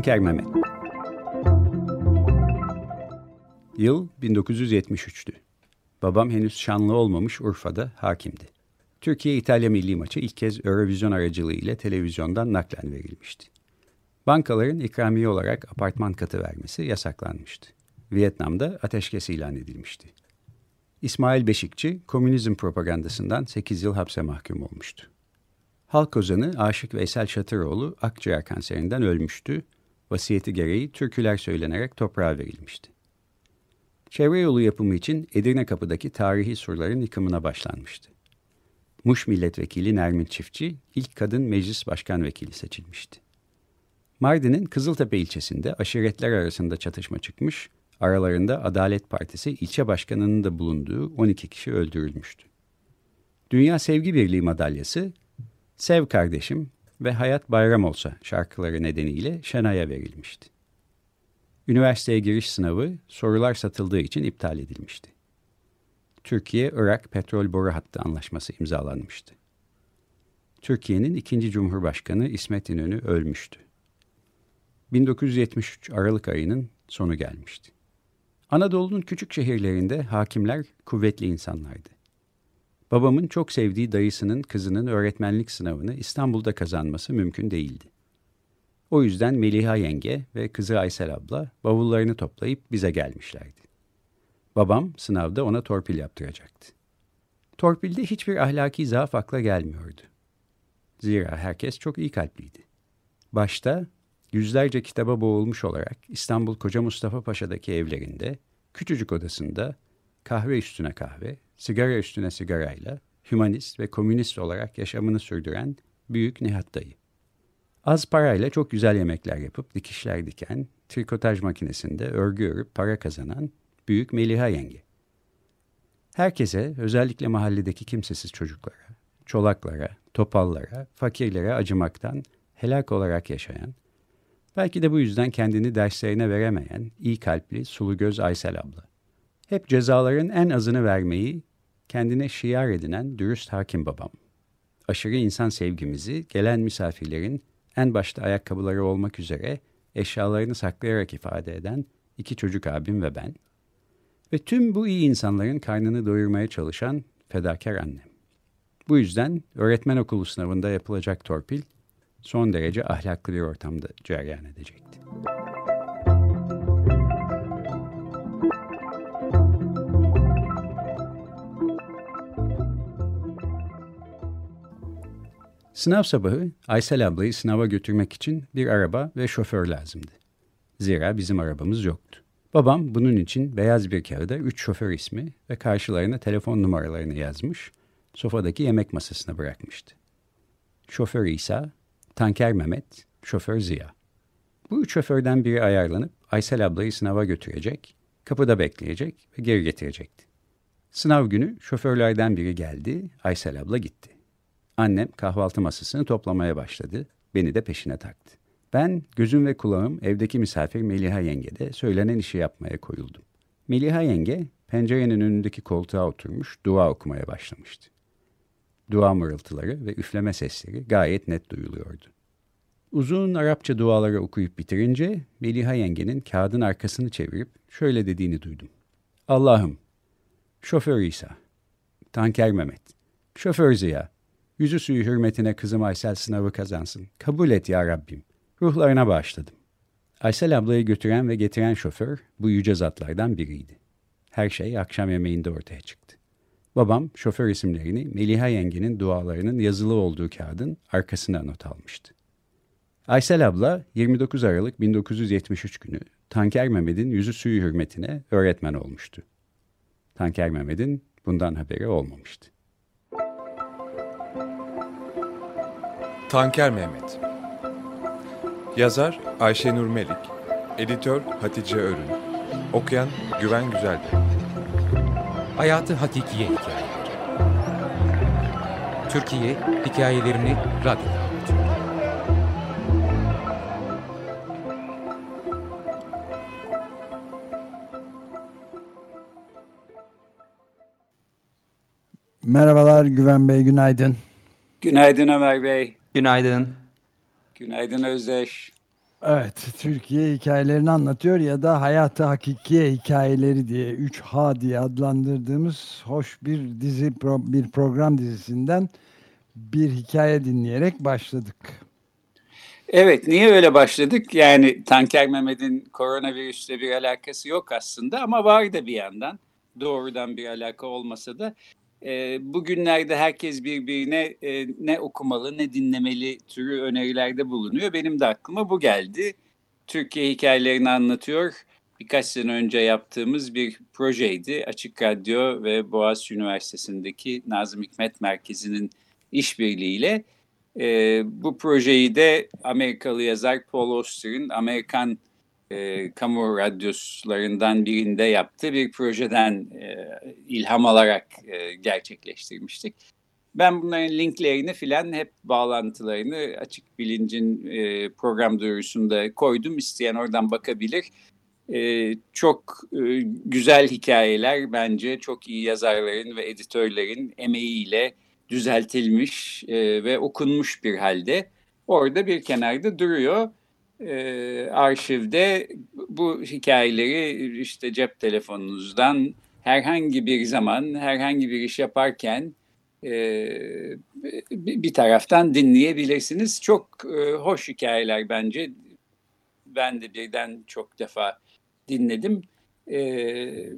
Tanker Mehmet Yıl 1973'tü. Babam henüz şanlı olmamış Urfa'da hakimdi. Türkiye-İtalya milli maçı ilk kez Eurovision aracılığı ile televizyondan naklen verilmişti. Bankaların ikramiye olarak apartman katı vermesi yasaklanmıştı. Vietnam'da ateşkes ilan edilmişti. İsmail Beşikçi, komünizm propagandasından 8 yıl hapse mahkum olmuştu. Halk ozanı Aşık Veysel Şatıroğlu akciğer kanserinden ölmüştü. Vasiyeti gereği türküler söylenerek toprağa verilmişti. Çevre yolu yapımı için Edirne Kapı'daki tarihi surların yıkımına başlanmıştı. Muş Milletvekili Nermin Çiftçi ilk kadın meclis başkan vekili seçilmişti. Mardin'in Kızıltepe ilçesinde aşiretler arasında çatışma çıkmış, aralarında Adalet Partisi ilçe başkanının da bulunduğu 12 kişi öldürülmüştü. Dünya Sevgi Birliği madalyası Sev Kardeşim ve Hayat Bayram Olsa şarkıları nedeniyle Şenay'a verilmişti. Üniversiteye giriş sınavı sorular satıldığı için iptal edilmişti. Türkiye-Irak petrol boru hattı anlaşması imzalanmıştı. Türkiye'nin ikinci Cumhurbaşkanı İsmet İnönü ölmüştü. 1973 Aralık ayının sonu gelmişti. Anadolu'nun küçük şehirlerinde hakimler kuvvetli insanlardı. Babamın çok sevdiği dayısının kızının öğretmenlik sınavını İstanbul'da kazanması mümkün değildi. O yüzden Meliha yenge ve kızı Aysel abla bavullarını toplayıp bize gelmişlerdi. Babam sınavda ona torpil yaptıracaktı. Torpilde hiçbir ahlaki zaaf akla gelmiyordu. Zira herkes çok iyi kalpliydi. Başta yüzlerce kitaba boğulmuş olarak İstanbul Koca Mustafa Paşa'daki evlerinde, küçücük odasında kahve üstüne kahve, sigara üstüne sigarayla hümanist ve komünist olarak yaşamını sürdüren Büyük Nihat Dayı. Az parayla çok güzel yemekler yapıp dikişler diken, trikotaj makinesinde örgü örüp para kazanan Büyük Meliha Yenge. Herkese, özellikle mahalledeki kimsesiz çocuklara, çolaklara, topallara, fakirlere acımaktan helak olarak yaşayan, belki de bu yüzden kendini derslerine veremeyen iyi kalpli sulu göz Aysel abla. Hep cezaların en azını vermeyi kendine şiar edinen dürüst hakim babam. Aşırı insan sevgimizi gelen misafirlerin en başta ayakkabıları olmak üzere eşyalarını saklayarak ifade eden iki çocuk abim ve ben. Ve tüm bu iyi insanların karnını doyurmaya çalışan fedakar annem. Bu yüzden öğretmen okulu sınavında yapılacak torpil son derece ahlaklı bir ortamda cereyan edecekti. Sınav sabahı Aysel ablayı sınava götürmek için bir araba ve şoför lazımdı. Zira bizim arabamız yoktu. Babam bunun için beyaz bir kağıda üç şoför ismi ve karşılarına telefon numaralarını yazmış, sofadaki yemek masasına bırakmıştı. Şoför İsa, Tanker Mehmet, şoför Ziya. Bu üç şoförden biri ayarlanıp Aysel ablayı sınava götürecek, kapıda bekleyecek ve geri getirecekti. Sınav günü şoförlerden biri geldi, Aysel abla gitti. Annem kahvaltı masasını toplamaya başladı. Beni de peşine taktı. Ben gözüm ve kulağım evdeki misafir Meliha yengede söylenen işi yapmaya koyuldum. Meliha yenge pencerenin önündeki koltuğa oturmuş dua okumaya başlamıştı. Dua mırıltıları ve üfleme sesleri gayet net duyuluyordu. Uzun Arapça duaları okuyup bitirince Meliha yengenin kağıdın arkasını çevirip şöyle dediğini duydum. Allah'ım, şoför İsa, tanker Mehmet, şoför Ziya, yüzü suyu hürmetine kızım Aysel sınavı kazansın. Kabul et ya Rabbim. Ruhlarına bağışladım. Aysel ablayı götüren ve getiren şoför bu yüce zatlardan biriydi. Her şey akşam yemeğinde ortaya çıktı. Babam şoför isimlerini Meliha yengenin dualarının yazılı olduğu kağıdın arkasına not almıştı. Aysel abla 29 Aralık 1973 günü Tanker Mehmet'in yüzü suyu hürmetine öğretmen olmuştu. Tanker Mehmet'in bundan haberi olmamıştı. Tanker Mehmet Yazar Ayşenur Melik Editör Hatice Örün Okuyan Güven Güzelbey Hayatı Hakikiye Hikayeleri Türkiye hikayelerini radyoda. Merhabalar Güven Bey, günaydın. Günaydın Ömer Bey. Günaydın. Günaydın Özdeş. Evet, Türkiye hikayelerini anlatıyor ya da hayatı hakikiye hikayeleri diye 3H diye adlandırdığımız hoş bir dizi bir program dizisinden bir hikaye dinleyerek başladık. Evet, niye öyle başladık? Yani Tanker Mehmet'in koronavirüsle bir alakası yok aslında ama var da bir yandan. Doğrudan bir alaka olmasa da e, bugünlerde herkes birbirine e, ne okumalı ne dinlemeli türü önerilerde bulunuyor. Benim de aklıma bu geldi. Türkiye hikayelerini anlatıyor. Birkaç sene önce yaptığımız bir projeydi. Açık Radyo ve Boğaziçi Üniversitesi'ndeki Nazım Hikmet Merkezi'nin işbirliğiyle. E, bu projeyi de Amerikalı yazar Paul Auster'ın Amerikan e, kamu radyolarından birinde yaptığı bir projeden e, ilham alarak e, gerçekleştirmiştik. Ben bunların linklerini filan hep bağlantılarını Açık Bilinc'in e, program duyurusunda koydum. İsteyen oradan bakabilir. E, çok e, güzel hikayeler bence çok iyi yazarların ve editörlerin emeğiyle düzeltilmiş e, ve okunmuş bir halde. Orada bir kenarda duruyor e, arşivde bu hikayeleri işte cep telefonunuzdan herhangi bir zaman herhangi bir iş yaparken e, bir taraftan dinleyebilirsiniz. Çok e, hoş hikayeler bence. Ben de birden çok defa dinledim. E,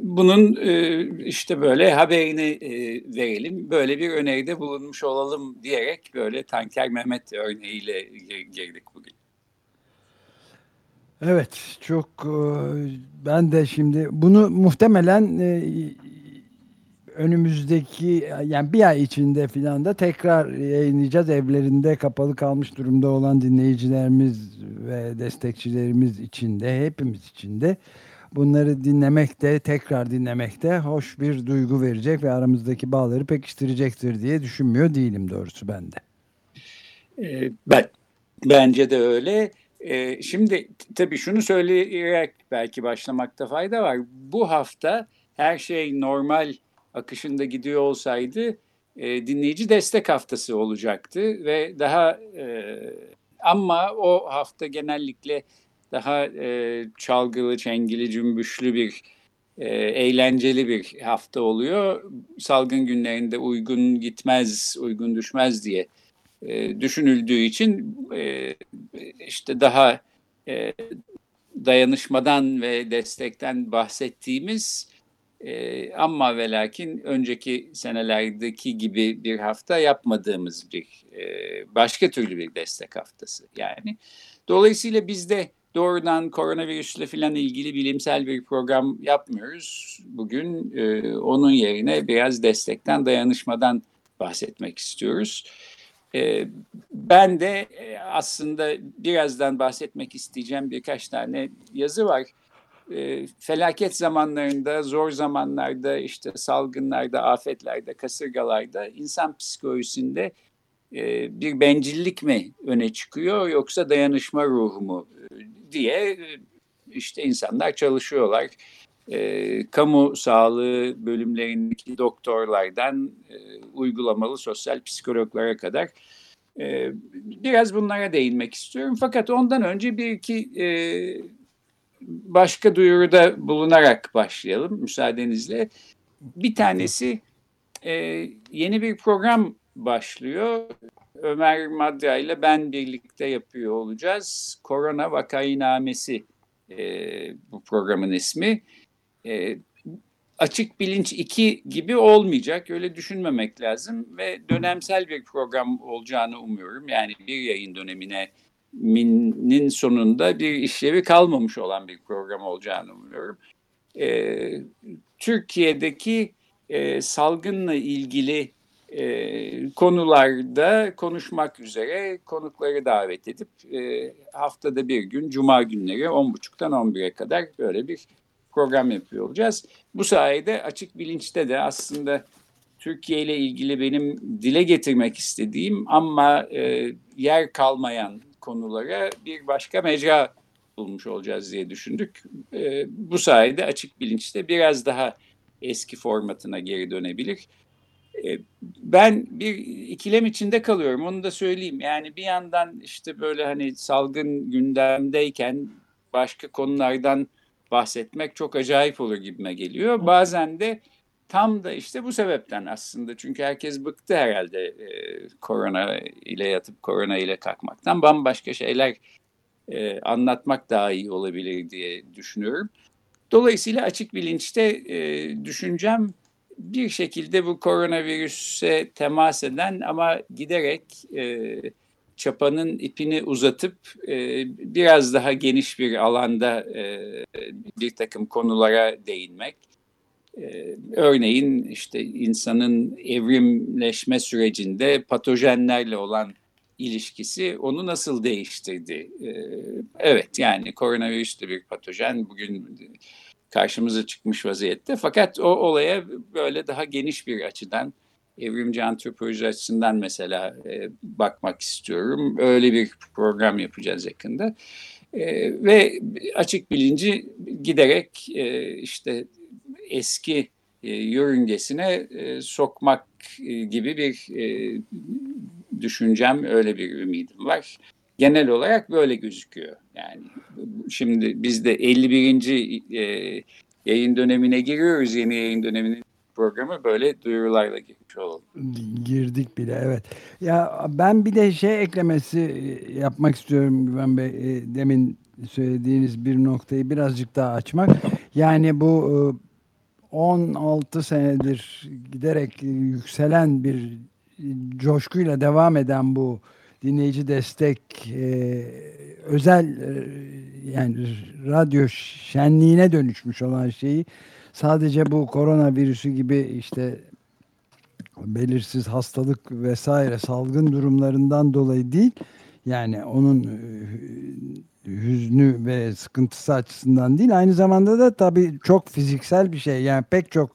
bunun e, işte böyle haberini e, verelim, böyle bir öneride bulunmuş olalım diyerek böyle Tanker Mehmet örneğiyle girdik. Evet, çok ben de şimdi bunu muhtemelen önümüzdeki yani bir ay içinde filan da tekrar yayınlayacağız. Evlerinde kapalı kalmış durumda olan dinleyicilerimiz ve destekçilerimiz için de hepimiz için de bunları dinlemek de tekrar dinlemek de hoş bir duygu verecek ve aramızdaki bağları pekiştirecektir diye düşünmüyor değilim doğrusu ben de. Ee, ben bence de öyle. Ee, şimdi tabii şunu söyleyerek belki başlamakta fayda var. Bu hafta her şey normal akışında gidiyor olsaydı e, dinleyici destek haftası olacaktı ve daha e, ama o hafta genellikle daha e, çalgılı, çengili, cümbüşlü bir e, eğlenceli bir hafta oluyor. Salgın günlerinde uygun gitmez, uygun düşmez diye e, düşünüldüğü için e, işte daha e, dayanışmadan ve destekten bahsettiğimiz ama ve lakin önceki senelerdeki gibi bir hafta yapmadığımız bir başka türlü bir destek haftası yani. Dolayısıyla biz de doğrudan koronavirüsle filan ilgili bilimsel bir program yapmıyoruz. Bugün onun yerine biraz destekten, dayanışmadan bahsetmek istiyoruz. E, ben de e, aslında birazdan bahsetmek isteyeceğim birkaç tane yazı var. E, felaket zamanlarında, zor zamanlarda, işte salgınlarda, afetlerde, kasırgalarda insan psikolojisinde e, bir bencillik mi öne çıkıyor yoksa dayanışma ruhu mu diye işte insanlar çalışıyorlar. E, kamu sağlığı bölümlerindeki doktorlardan e, uygulamalı sosyal psikologlara kadar E, biraz bunlara değinmek istiyorum. Fakat ondan önce bir iki e, başka duyuruda bulunarak başlayalım müsaadenizle. Bir tanesi e, yeni bir program başlıyor. Ömer Madra ile ben birlikte yapıyor olacağız. Korona Vakainamesi e, bu programın ismi. E, açık bilinç 2 gibi olmayacak. Öyle düşünmemek lazım ve dönemsel bir program olacağını umuyorum. Yani bir yayın dönemine minin sonunda bir işlevi kalmamış olan bir program olacağını umuyorum. E, Türkiye'deki e, salgınla ilgili e, konularda konuşmak üzere konukları davet edip e, haftada bir gün cuma günleri 10.30'dan 11'e kadar böyle bir program yapıyor olacağız. Bu sayede açık bilinçte de aslında Türkiye ile ilgili benim dile getirmek istediğim ama e, yer kalmayan konulara bir başka mecra bulmuş olacağız diye düşündük. E, bu sayede açık bilinçte biraz daha eski formatına geri dönebilir. E, ben bir ikilem içinde kalıyorum onu da söyleyeyim. Yani bir yandan işte böyle hani salgın gündemdeyken başka konulardan bahsetmek çok acayip olur gibime geliyor. Bazen de tam da işte bu sebepten aslında. Çünkü herkes bıktı herhalde e, korona ile yatıp korona ile kalkmaktan. Bambaşka şeyler e, anlatmak daha iyi olabilir diye düşünüyorum. Dolayısıyla açık bilinçte e, düşüncem bir şekilde bu koronavirüse temas eden ama giderek e, çapanın ipini uzatıp e, biraz daha geniş bir alanda e, bir takım konulara değinmek. E, örneğin işte insanın evrimleşme sürecinde patojenlerle olan ilişkisi onu nasıl değiştirdi? E, evet yani koronavirüs de bir patojen. Bugün karşımıza çıkmış vaziyette. Fakat o olaya böyle daha geniş bir açıdan evrimci antropoloji açısından mesela e, bakmak istiyorum. Öyle bir program yapacağız yakında. E, ve açık bilinci giderek e, işte eski e, yörüngesine e, sokmak e, gibi bir e, düşüncem, öyle bir ümidim var. Genel olarak böyle gözüküyor. Yani şimdi biz de 51. E, yayın dönemine giriyoruz. Yeni yayın döneminin programı böyle duyurularla girmiş olalım. Girdik bile evet. Ya ben bir de şey eklemesi e, yapmak istiyorum Güven Bey. E, demin söylediğiniz bir noktayı birazcık daha açmak. Yani bu 16 e, senedir giderek yükselen bir coşkuyla devam eden bu dinleyici destek özel yani radyo şenliğine dönüşmüş olan şeyi sadece bu koronavirüsü gibi işte belirsiz hastalık vesaire salgın durumlarından dolayı değil yani onun e, hüznü ve sıkıntısı açısından değil aynı zamanda da tabii çok fiziksel bir şey. Yani pek çok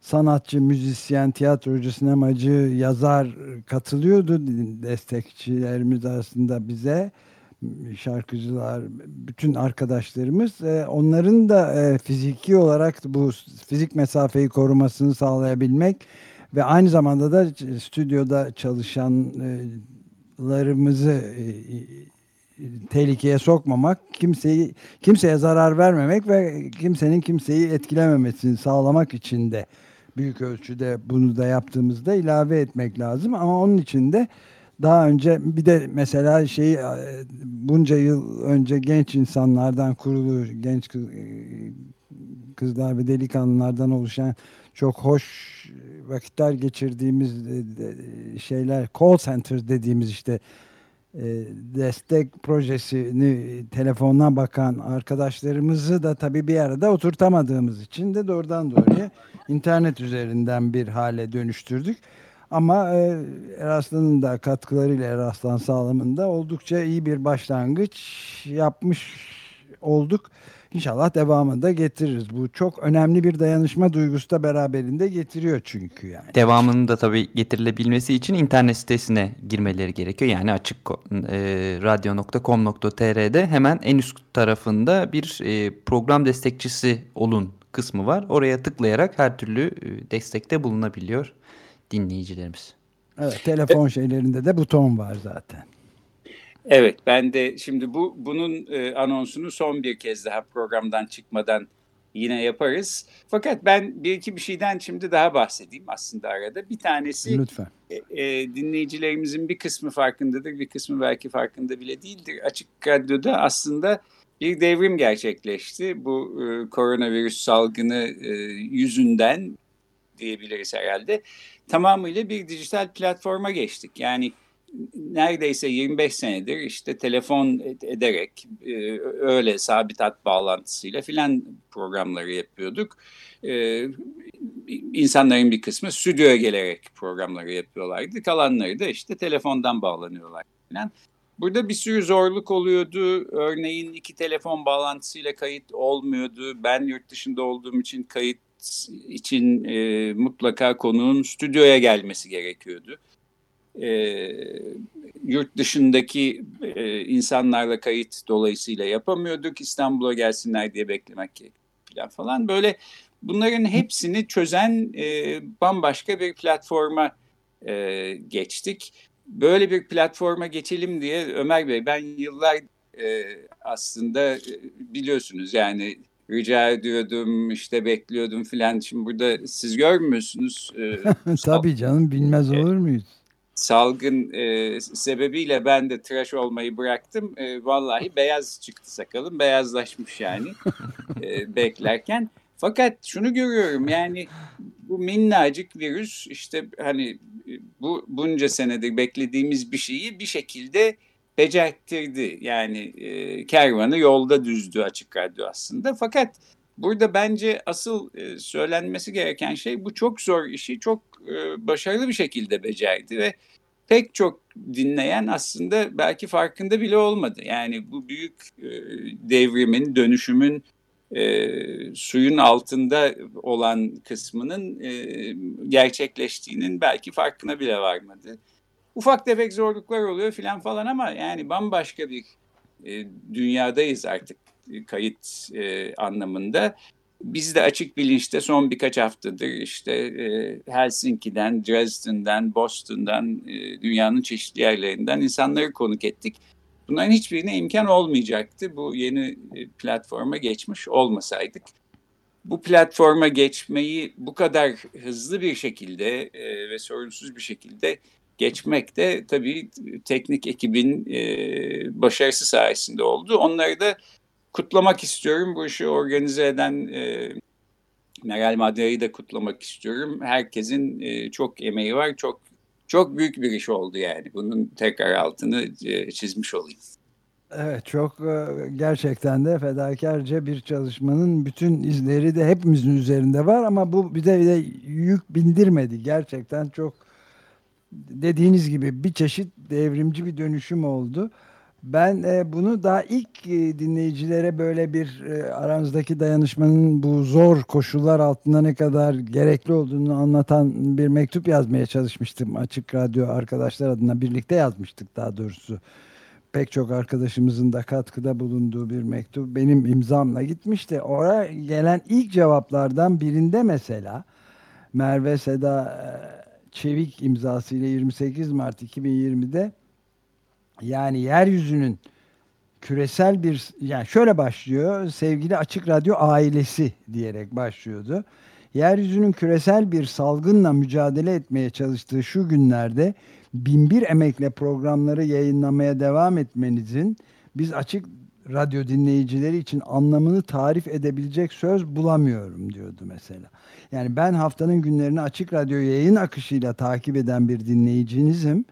sanatçı, müzisyen, tiyatrocu, sinemacı, yazar katılıyordu destekçilerimiz arasında bize şarkıcılar, bütün arkadaşlarımız e, onların da e, fiziki olarak bu fizik mesafeyi korumasını sağlayabilmek ve aynı zamanda da stüdyoda çalışanlarımızı e, tehlikeye sokmamak, kimseyi kimseye zarar vermemek ve kimsenin kimseyi etkilememesini sağlamak için de büyük ölçüde bunu da yaptığımızda ilave etmek lazım. Ama onun için de daha önce bir de mesela şey e, bunca yıl önce genç insanlardan kurulu genç e, kızlar ve delikanlılardan oluşan çok hoş vakitler geçirdiğimiz e, şeyler call center dediğimiz işte destek projesini telefonuna bakan arkadaşlarımızı da tabii bir arada oturtamadığımız için de doğrudan doğruya internet üzerinden bir hale dönüştürdük. Ama e, Eraslan'ın da katkılarıyla Eraslan sağlamında oldukça iyi bir başlangıç yapmış olduk. İnşallah devamını da getiririz. Bu çok önemli bir dayanışma duygusu da beraberinde getiriyor çünkü yani. Devamının da tabii getirilebilmesi için internet sitesine girmeleri gerekiyor. Yani açık e, radyo.com.tr'de hemen en üst tarafında bir e, program destekçisi olun kısmı var. Oraya tıklayarak her türlü e, destekte bulunabiliyor dinleyicilerimiz. Evet, telefon şeylerinde de buton var zaten. Evet, ben de şimdi bu bunun e, anonsunu son bir kez daha programdan çıkmadan yine yaparız. Fakat ben bir iki bir şeyden şimdi daha bahsedeyim aslında arada. Bir tanesi Lütfen. e, e, dinleyicilerimizin bir kısmı farkındadır, bir kısmı belki farkında bile değildir. Açık Radyo'da aslında bir devrim gerçekleşti. Bu e, koronavirüs salgını e, yüzünden diyebiliriz herhalde. Tamamıyla bir dijital platforma geçtik. Yani neredeyse 25 senedir işte telefon ederek e, öyle sabit hat bağlantısıyla filan programları yapıyorduk. E, insanların bir kısmı stüdyoya gelerek programları yapıyorlardı. Kalanları da işte telefondan bağlanıyorlar filan. Burada bir sürü zorluk oluyordu. Örneğin iki telefon bağlantısıyla kayıt olmuyordu. Ben yurt dışında olduğum için kayıt için e, mutlaka konuğun stüdyoya gelmesi gerekiyordu e, yurt dışındaki e, insanlarla kayıt dolayısıyla yapamıyorduk. İstanbul'a gelsinler diye beklemek falan falan. Böyle bunların hepsini çözen e, bambaşka bir platforma e, geçtik. Böyle bir platforma geçelim diye Ömer Bey ben yıllar e, aslında e, biliyorsunuz yani rica ediyordum işte bekliyordum filan. Şimdi burada siz görmüyorsunuz. E, Tabii canım bilmez olur muyuz? salgın e, sebebiyle ben de tıraş olmayı bıraktım. E, vallahi beyaz çıktı sakalım. Beyazlaşmış yani e, beklerken. Fakat şunu görüyorum yani bu minnacık virüs işte hani bu bunca senedir beklediğimiz bir şeyi bir şekilde becerttirdi. Yani e, kervanı yolda düzdü açık radyo aslında. Fakat burada bence asıl e, söylenmesi gereken şey bu çok zor işi çok e, başarılı bir şekilde becerdi ve pek çok dinleyen aslında belki farkında bile olmadı. Yani bu büyük e, devrimin, dönüşümün e, suyun altında olan kısmının e, gerçekleştiğinin belki farkına bile varmadı. Ufak tefek zorluklar oluyor filan falan ama yani bambaşka bir e, dünyadayız artık kayıt e, anlamında biz de açık bilinçte son birkaç haftadır işte e, Helsinki'den, Dresden'den, Boston'dan, e, dünyanın çeşitli yerlerinden insanları konuk ettik. Bunların hiçbirine imkan olmayacaktı bu yeni e, platforma geçmiş olmasaydık. Bu platforma geçmeyi bu kadar hızlı bir şekilde e, ve sorunsuz bir şekilde geçmek de tabii teknik ekibin e, başarısı sayesinde oldu. Onları da kutlamak istiyorum. Bu işi organize eden e, Meral Madra'yı da kutlamak istiyorum. Herkesin e, çok emeği var. Çok çok büyük bir iş oldu yani. Bunun tekrar altını e, çizmiş olayım. Evet çok e, gerçekten de fedakarca bir çalışmanın bütün izleri de hepimizin üzerinde var ama bu bir de yük bindirmedi. Gerçekten çok dediğiniz gibi bir çeşit devrimci bir dönüşüm oldu. Ben e, bunu daha ilk e, dinleyicilere böyle bir e, aranızdaki dayanışmanın bu zor koşullar altında ne kadar gerekli olduğunu anlatan bir mektup yazmaya çalışmıştım. Açık Radyo arkadaşlar adına birlikte yazmıştık daha doğrusu. Pek çok arkadaşımızın da katkıda bulunduğu bir mektup benim imzamla gitmişti. Oraya gelen ilk cevaplardan birinde mesela Merve Seda Çevik imzasıyla 28 Mart 2020'de yani yeryüzünün küresel bir yani şöyle başlıyor sevgili açık radyo ailesi diyerek başlıyordu. Yeryüzünün küresel bir salgınla mücadele etmeye çalıştığı şu günlerde binbir emekle programları yayınlamaya devam etmenizin biz açık radyo dinleyicileri için anlamını tarif edebilecek söz bulamıyorum diyordu mesela. Yani ben haftanın günlerini açık radyo yayın akışıyla takip eden bir dinleyicinizim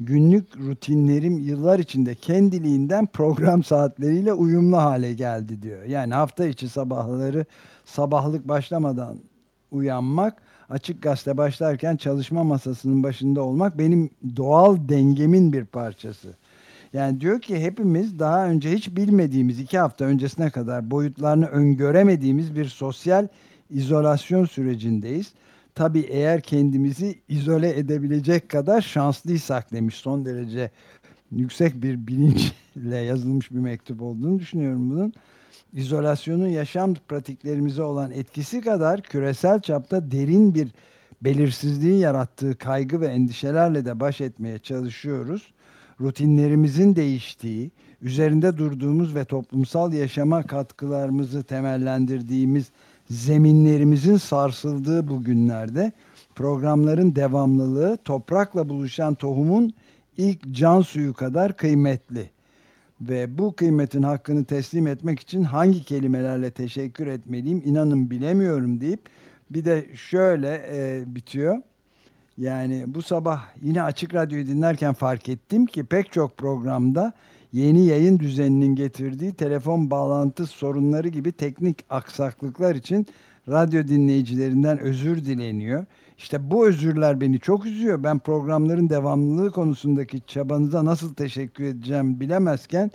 günlük rutinlerim yıllar içinde kendiliğinden program saatleriyle uyumlu hale geldi diyor. Yani hafta içi sabahları sabahlık başlamadan uyanmak, açık gazete başlarken çalışma masasının başında olmak benim doğal dengemin bir parçası. Yani diyor ki hepimiz daha önce hiç bilmediğimiz iki hafta öncesine kadar boyutlarını öngöremediğimiz bir sosyal izolasyon sürecindeyiz tabii eğer kendimizi izole edebilecek kadar şanslıysak demiş son derece yüksek bir bilinçle yazılmış bir mektup olduğunu düşünüyorum bunun. İzolasyonun yaşam pratiklerimize olan etkisi kadar küresel çapta derin bir belirsizliğin yarattığı kaygı ve endişelerle de baş etmeye çalışıyoruz. Rutinlerimizin değiştiği, üzerinde durduğumuz ve toplumsal yaşama katkılarımızı temellendirdiğimiz zeminlerimizin sarsıldığı bu günlerde programların devamlılığı toprakla buluşan tohumun ilk can suyu kadar kıymetli. Ve bu kıymetin hakkını teslim etmek için hangi kelimelerle teşekkür etmeliyim inanın bilemiyorum deyip bir de şöyle e, bitiyor. Yani bu sabah yine Açık Radyo'yu dinlerken fark ettim ki pek çok programda yeni yayın düzeninin getirdiği telefon bağlantı sorunları gibi teknik aksaklıklar için radyo dinleyicilerinden özür dileniyor. İşte bu özürler beni çok üzüyor. Ben programların devamlılığı konusundaki çabanıza nasıl teşekkür edeceğim bilemezken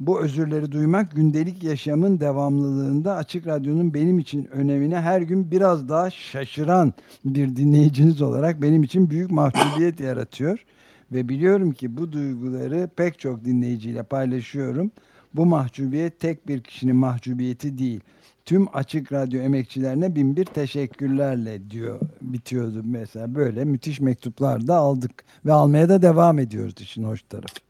bu özürleri duymak gündelik yaşamın devamlılığında Açık Radyo'nun benim için önemine her gün biraz daha şaşıran bir dinleyiciniz olarak benim için büyük mahcubiyet yaratıyor. Ve biliyorum ki bu duyguları pek çok dinleyiciyle paylaşıyorum. Bu mahcubiyet tek bir kişinin mahcubiyeti değil. Tüm Açık Radyo emekçilerine bin bir teşekkürlerle diyor bitiyordu mesela böyle müthiş mektuplar da aldık ve almaya da devam ediyoruz işin hoş tarafı.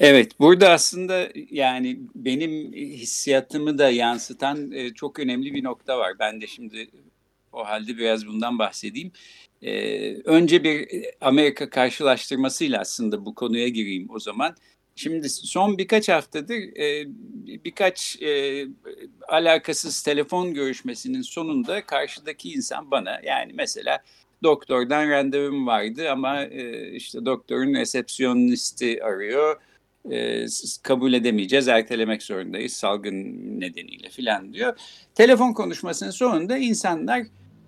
Evet, burada aslında yani benim hissiyatımı da yansıtan e, çok önemli bir nokta var. Ben de şimdi o halde biraz bundan bahsedeyim. E, önce bir Amerika karşılaştırmasıyla aslında bu konuya gireyim o zaman. Şimdi son birkaç haftadır e, birkaç e, alakasız telefon görüşmesinin sonunda karşıdaki insan bana yani mesela doktordan randevum vardı ama e, işte doktorun resepsiyonisti arıyor e, kabul edemeyeceğiz, ertelemek zorundayız salgın nedeniyle filan diyor. Telefon konuşmasının sonunda insanlar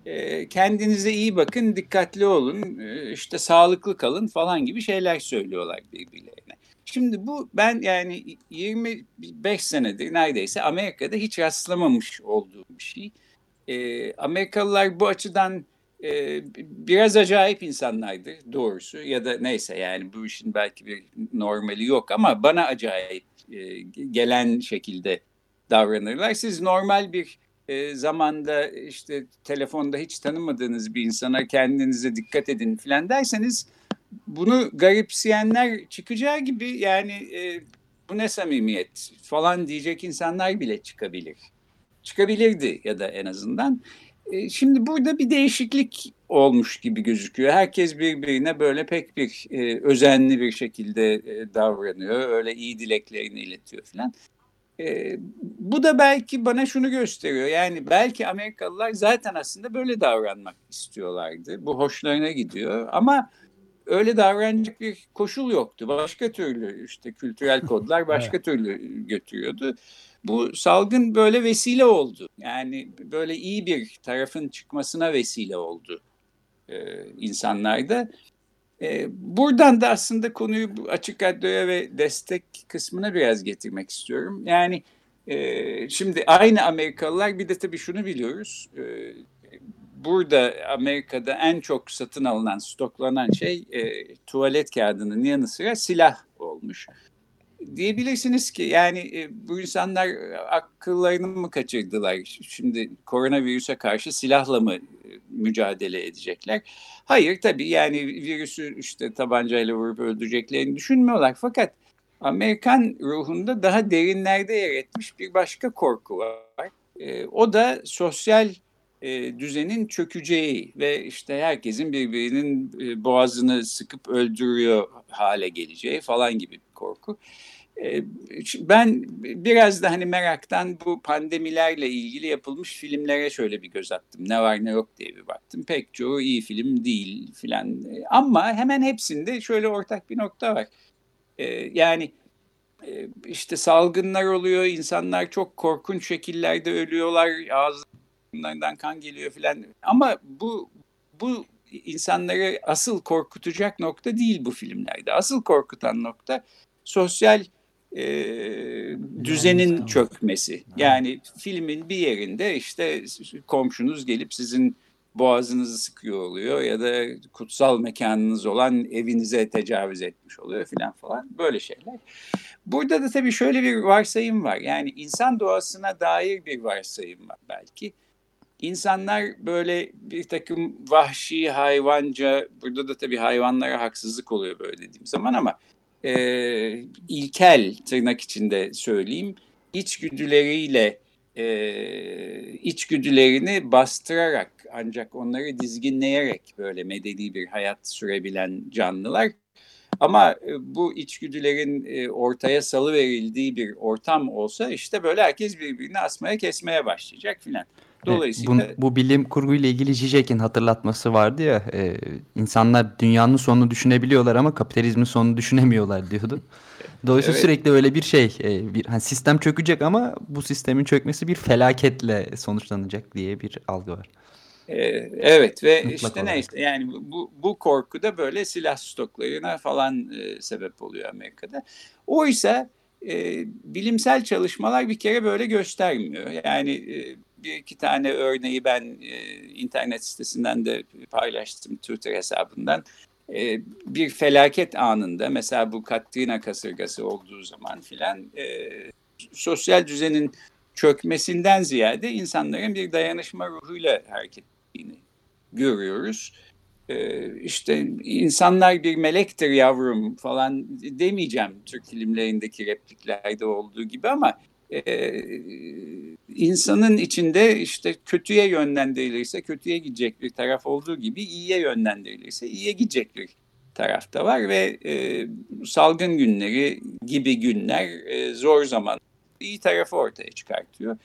e, kendinize iyi bakın, dikkatli olun, e, işte sağlıklı kalın falan gibi şeyler söylüyorlar birbirlerine. Şimdi bu ben yani 25 senedir neredeyse Amerika'da hiç rastlamamış olduğum bir şey. E, Amerikalılar bu açıdan e, biraz acayip insanlardı doğrusu ya da neyse yani bu işin belki bir normali yok ama bana acayip e, gelen şekilde davranırlar. Siz normal bir e, zamanda işte telefonda hiç tanımadığınız bir insana kendinize dikkat edin filan derseniz bunu garipseyenler çıkacağı gibi yani e, bu ne samimiyet falan diyecek insanlar bile çıkabilir. Çıkabilirdi ya da en azından. E, şimdi burada bir değişiklik olmuş gibi gözüküyor. Herkes birbirine böyle pek bir e, özenli bir şekilde e, davranıyor. Öyle iyi dileklerini iletiyor falan. E, bu da belki bana şunu gösteriyor. Yani belki Amerikalılar zaten aslında böyle davranmak istiyorlardı. Bu hoşlarına gidiyor ama öyle davranacak bir koşul yoktu. Başka türlü işte kültürel kodlar başka türlü götürüyordu. Bu salgın böyle vesile oldu. Yani böyle iyi bir tarafın çıkmasına vesile oldu e, insanlarda. E, buradan da aslında konuyu açık radyoya ve destek kısmına biraz getirmek istiyorum. Yani e, şimdi aynı Amerikalılar bir de tabii şunu biliyoruz. E, burada Amerika'da en çok satın alınan, stoklanan şey e, tuvalet kağıdının yanı sıra silah olmuş. Diyebilirsiniz ki yani e, bu insanlar akıllarını mı kaçırdılar? Şimdi koronavirüse karşı silahla mı e, mücadele edecekler? Hayır tabii yani virüsü işte tabancayla vurup öldüreceklerini düşünmüyorlar. Fakat Amerikan ruhunda daha derinlerde yer etmiş bir başka korku var. E, o da sosyal e, düzenin çökeceği ve işte herkesin birbirinin e, boğazını sıkıp öldürüyor hale geleceği falan gibi bir korku. E, ben biraz da hani meraktan bu pandemilerle ilgili yapılmış filmlere şöyle bir göz attım. Ne var ne yok diye bir baktım. Pek çoğu iyi film değil filan. Ama hemen hepsinde şöyle ortak bir nokta var. E, yani e, işte salgınlar oluyor, insanlar çok korkunç şekillerde ölüyorlar, ağzı bunlardan kan geliyor filan. Ama bu bu insanları asıl korkutacak nokta değil bu filmlerde. Asıl korkutan nokta sosyal e, düzenin çökmesi. Yani filmin bir yerinde işte komşunuz gelip sizin boğazınızı sıkıyor oluyor ya da kutsal mekanınız olan evinize tecavüz etmiş oluyor filan falan böyle şeyler. Burada da tabii şöyle bir varsayım var. Yani insan doğasına dair bir varsayım var belki insanlar böyle bir takım vahşi hayvanca, burada da tabii hayvanlara haksızlık oluyor böyle dediğim zaman ama e, ilkel tırnak içinde söyleyeyim içgüdüleriyle e, içgüdülerini bastırarak ancak onları dizginleyerek böyle medeni bir hayat sürebilen canlılar. Ama e, bu içgüdülerin e, ortaya salı verildiği bir ortam olsa işte böyle herkes birbirini asmaya kesmeye başlayacak filan. Dolayısıyla... Bu, bu bilim kurguyla ilgili Zizek'in hatırlatması vardı ya e, insanlar dünyanın sonunu düşünebiliyorlar ama kapitalizmin sonunu düşünemiyorlar diyordu. Dolayısıyla evet. sürekli öyle bir şey e, bir hani sistem çökecek ama bu sistemin çökmesi bir felaketle sonuçlanacak diye bir algı var. Ee, evet ve Mutlak işte olarak. neyse yani bu, bu korku da böyle silah stoklarına falan e, sebep oluyor Amerika'da. Oysa e, bilimsel çalışmalar bir kere böyle göstermiyor. Yani e, bir iki tane örneği ben e, internet sitesinden de paylaştım Twitter hesabından. E, bir felaket anında mesela bu Katrina kasırgası olduğu zaman filan e, sosyal düzenin çökmesinden ziyade insanların bir dayanışma ruhuyla hareket ettiğini görüyoruz. Ee, işte insanlar bir melektir yavrum falan demeyeceğim Türk filmlerindeki repliklerde olduğu gibi ama e, insanın içinde işte kötüye yönlendirilirse kötüye gidecek bir taraf olduğu gibi iyiye yönlendirilirse iyiye gidecek bir tarafta var ve e, salgın günleri gibi günler e, zor zaman iyi tarafı ortaya çıkartıyor.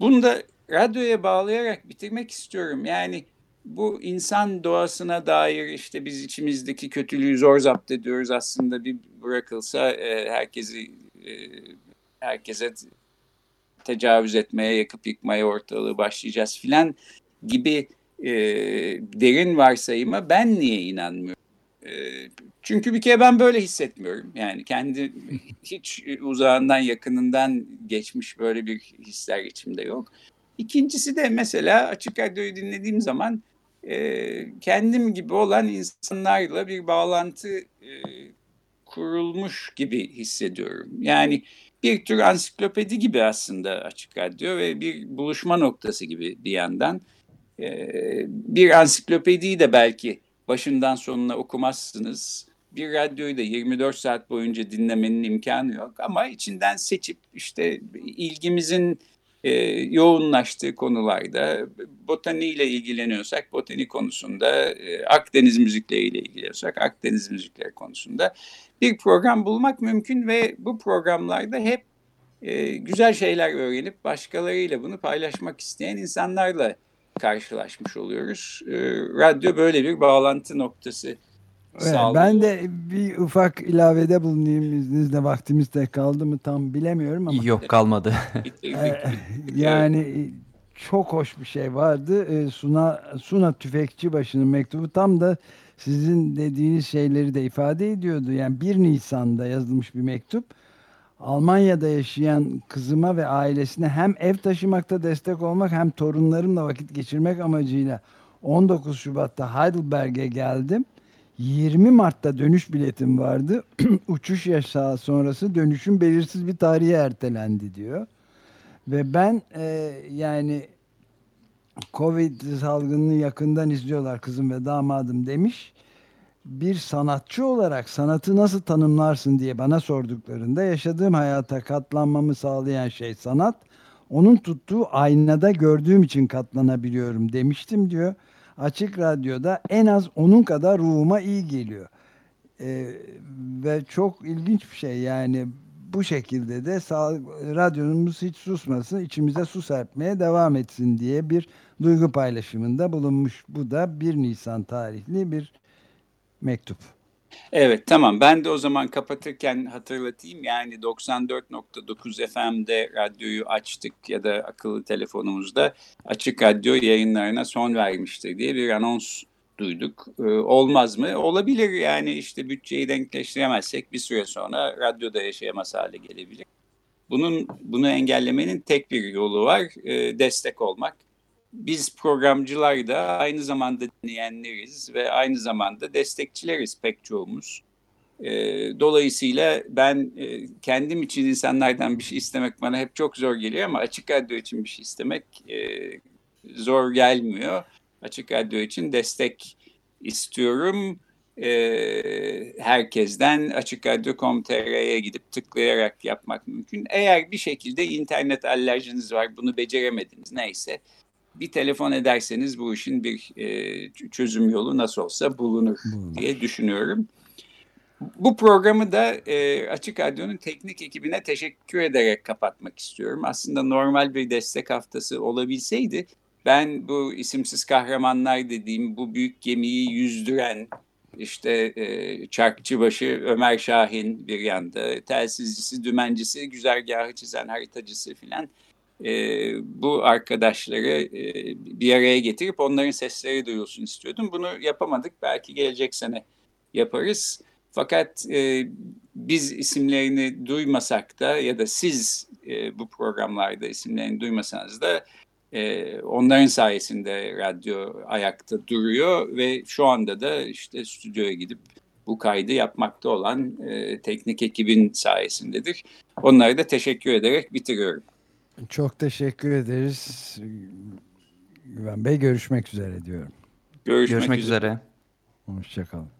Bunu da radyoya bağlayarak bitirmek istiyorum. Yani bu insan doğasına dair işte biz içimizdeki kötülüğü zor zapt ediyoruz aslında bir bırakılsa e, herkesi e, herkese tecavüz etmeye, yakıp yıkmaya ortalığı başlayacağız filan gibi e, derin varsayıma ben niye inanmıyorum? E, çünkü bir kere ben böyle hissetmiyorum. Yani kendi hiç uzağından yakınından geçmiş böyle bir hisler içimde yok. İkincisi de mesela Açık Radyo'yu dinlediğim zaman e, kendim gibi olan insanlarla bir bağlantı e, kurulmuş gibi hissediyorum. Yani bir tür ansiklopedi gibi aslında Açık Radyo ve bir buluşma noktası gibi bir yandan. Ee, bir ansiklopediyi de belki başından sonuna okumazsınız. Bir radyoyu da 24 saat boyunca dinlemenin imkanı yok ama içinden seçip işte ilgimizin e, yoğunlaştığı konularda botaniyle ilgileniyorsak botani konusunda, e, Akdeniz müzikleriyle ilgileniyorsak Akdeniz müzikleri konusunda bir program bulmak mümkün ve bu programlarda hep e, güzel şeyler öğrenip başkalarıyla bunu paylaşmak isteyen insanlarla karşılaşmış oluyoruz. E, radyo böyle bir bağlantı noktası Evet, ben de bir ufak ilavede bulunayım izninizle vaktimiz de kaldı mı tam bilemiyorum ama. Yok kalmadı. yani çok hoş bir şey vardı. Ee, Suna Suna Tüfekçibaşı'nın mektubu tam da sizin dediğiniz şeyleri de ifade ediyordu. Yani 1 Nisan'da yazılmış bir mektup. Almanya'da yaşayan kızıma ve ailesine hem ev taşımakta destek olmak hem torunlarımla vakit geçirmek amacıyla 19 Şubat'ta Heidelberg'e geldim. 20 Mart'ta dönüş biletim vardı. Uçuş yasağı sonrası dönüşüm belirsiz bir tarihe ertelendi diyor. Ve ben e, yani Covid salgınını yakından izliyorlar kızım ve damadım demiş. Bir sanatçı olarak sanatı nasıl tanımlarsın diye bana sorduklarında yaşadığım hayata katlanmamı sağlayan şey sanat. Onun tuttuğu aynada gördüğüm için katlanabiliyorum demiştim diyor. Açık Radyo'da en az onun kadar ruhuma iyi geliyor. Ee, ve çok ilginç bir şey yani bu şekilde de sağ, radyomuz hiç susmasın, içimize su serpmeye devam etsin diye bir duygu paylaşımında bulunmuş. Bu da 1 Nisan tarihli bir mektup. Evet tamam ben de o zaman kapatırken hatırlatayım yani 94.9 FM'de radyoyu açtık ya da akıllı telefonumuzda açık radyo yayınlarına son vermiştir diye bir anons duyduk. Ee, olmaz mı? Olabilir yani işte bütçeyi denkleştiremezsek bir süre sonra radyoda yaşayamaz hale gelebilir. Bunun bunu engellemenin tek bir yolu var e, destek olmak biz programcılar da aynı zamanda dinleyenleriz ve aynı zamanda destekçileriz pek çoğumuz. E, dolayısıyla ben e, kendim için insanlardan bir şey istemek bana hep çok zor geliyor ama açık radyo için bir şey istemek e, zor gelmiyor. Açık Radyo için destek istiyorum. Ee, herkesten açıkradyo.com.tr'ye gidip tıklayarak yapmak mümkün. Eğer bir şekilde internet alerjiniz var, bunu beceremediniz neyse bir telefon ederseniz bu işin bir e, çözüm yolu nasıl olsa bulunur diye düşünüyorum. Bu programı da e, Açık Radyo'nun teknik ekibine teşekkür ederek kapatmak istiyorum. Aslında normal bir destek haftası olabilseydi ben bu isimsiz kahramanlar dediğim bu büyük gemiyi yüzdüren işte e, çarkçıbaşı Ömer Şahin bir yanda, telsizcisi, dümencisi, güzergahı çizen haritacısı filan e, bu arkadaşları e, bir araya getirip onların sesleri duyulsun istiyordum. Bunu yapamadık. Belki gelecek sene yaparız. Fakat e, biz isimlerini duymasak da ya da siz e, bu programlarda isimlerini duymasanız da e, onların sayesinde radyo ayakta duruyor ve şu anda da işte stüdyoya gidip bu kaydı yapmakta olan e, teknik ekibin sayesindedir. Onlara da teşekkür ederek bitiriyorum. Çok teşekkür ederiz. Güven Bey görüşmek üzere diyorum. Görüşmek, Görüşmek üzere. üzere. Hoşçakalın.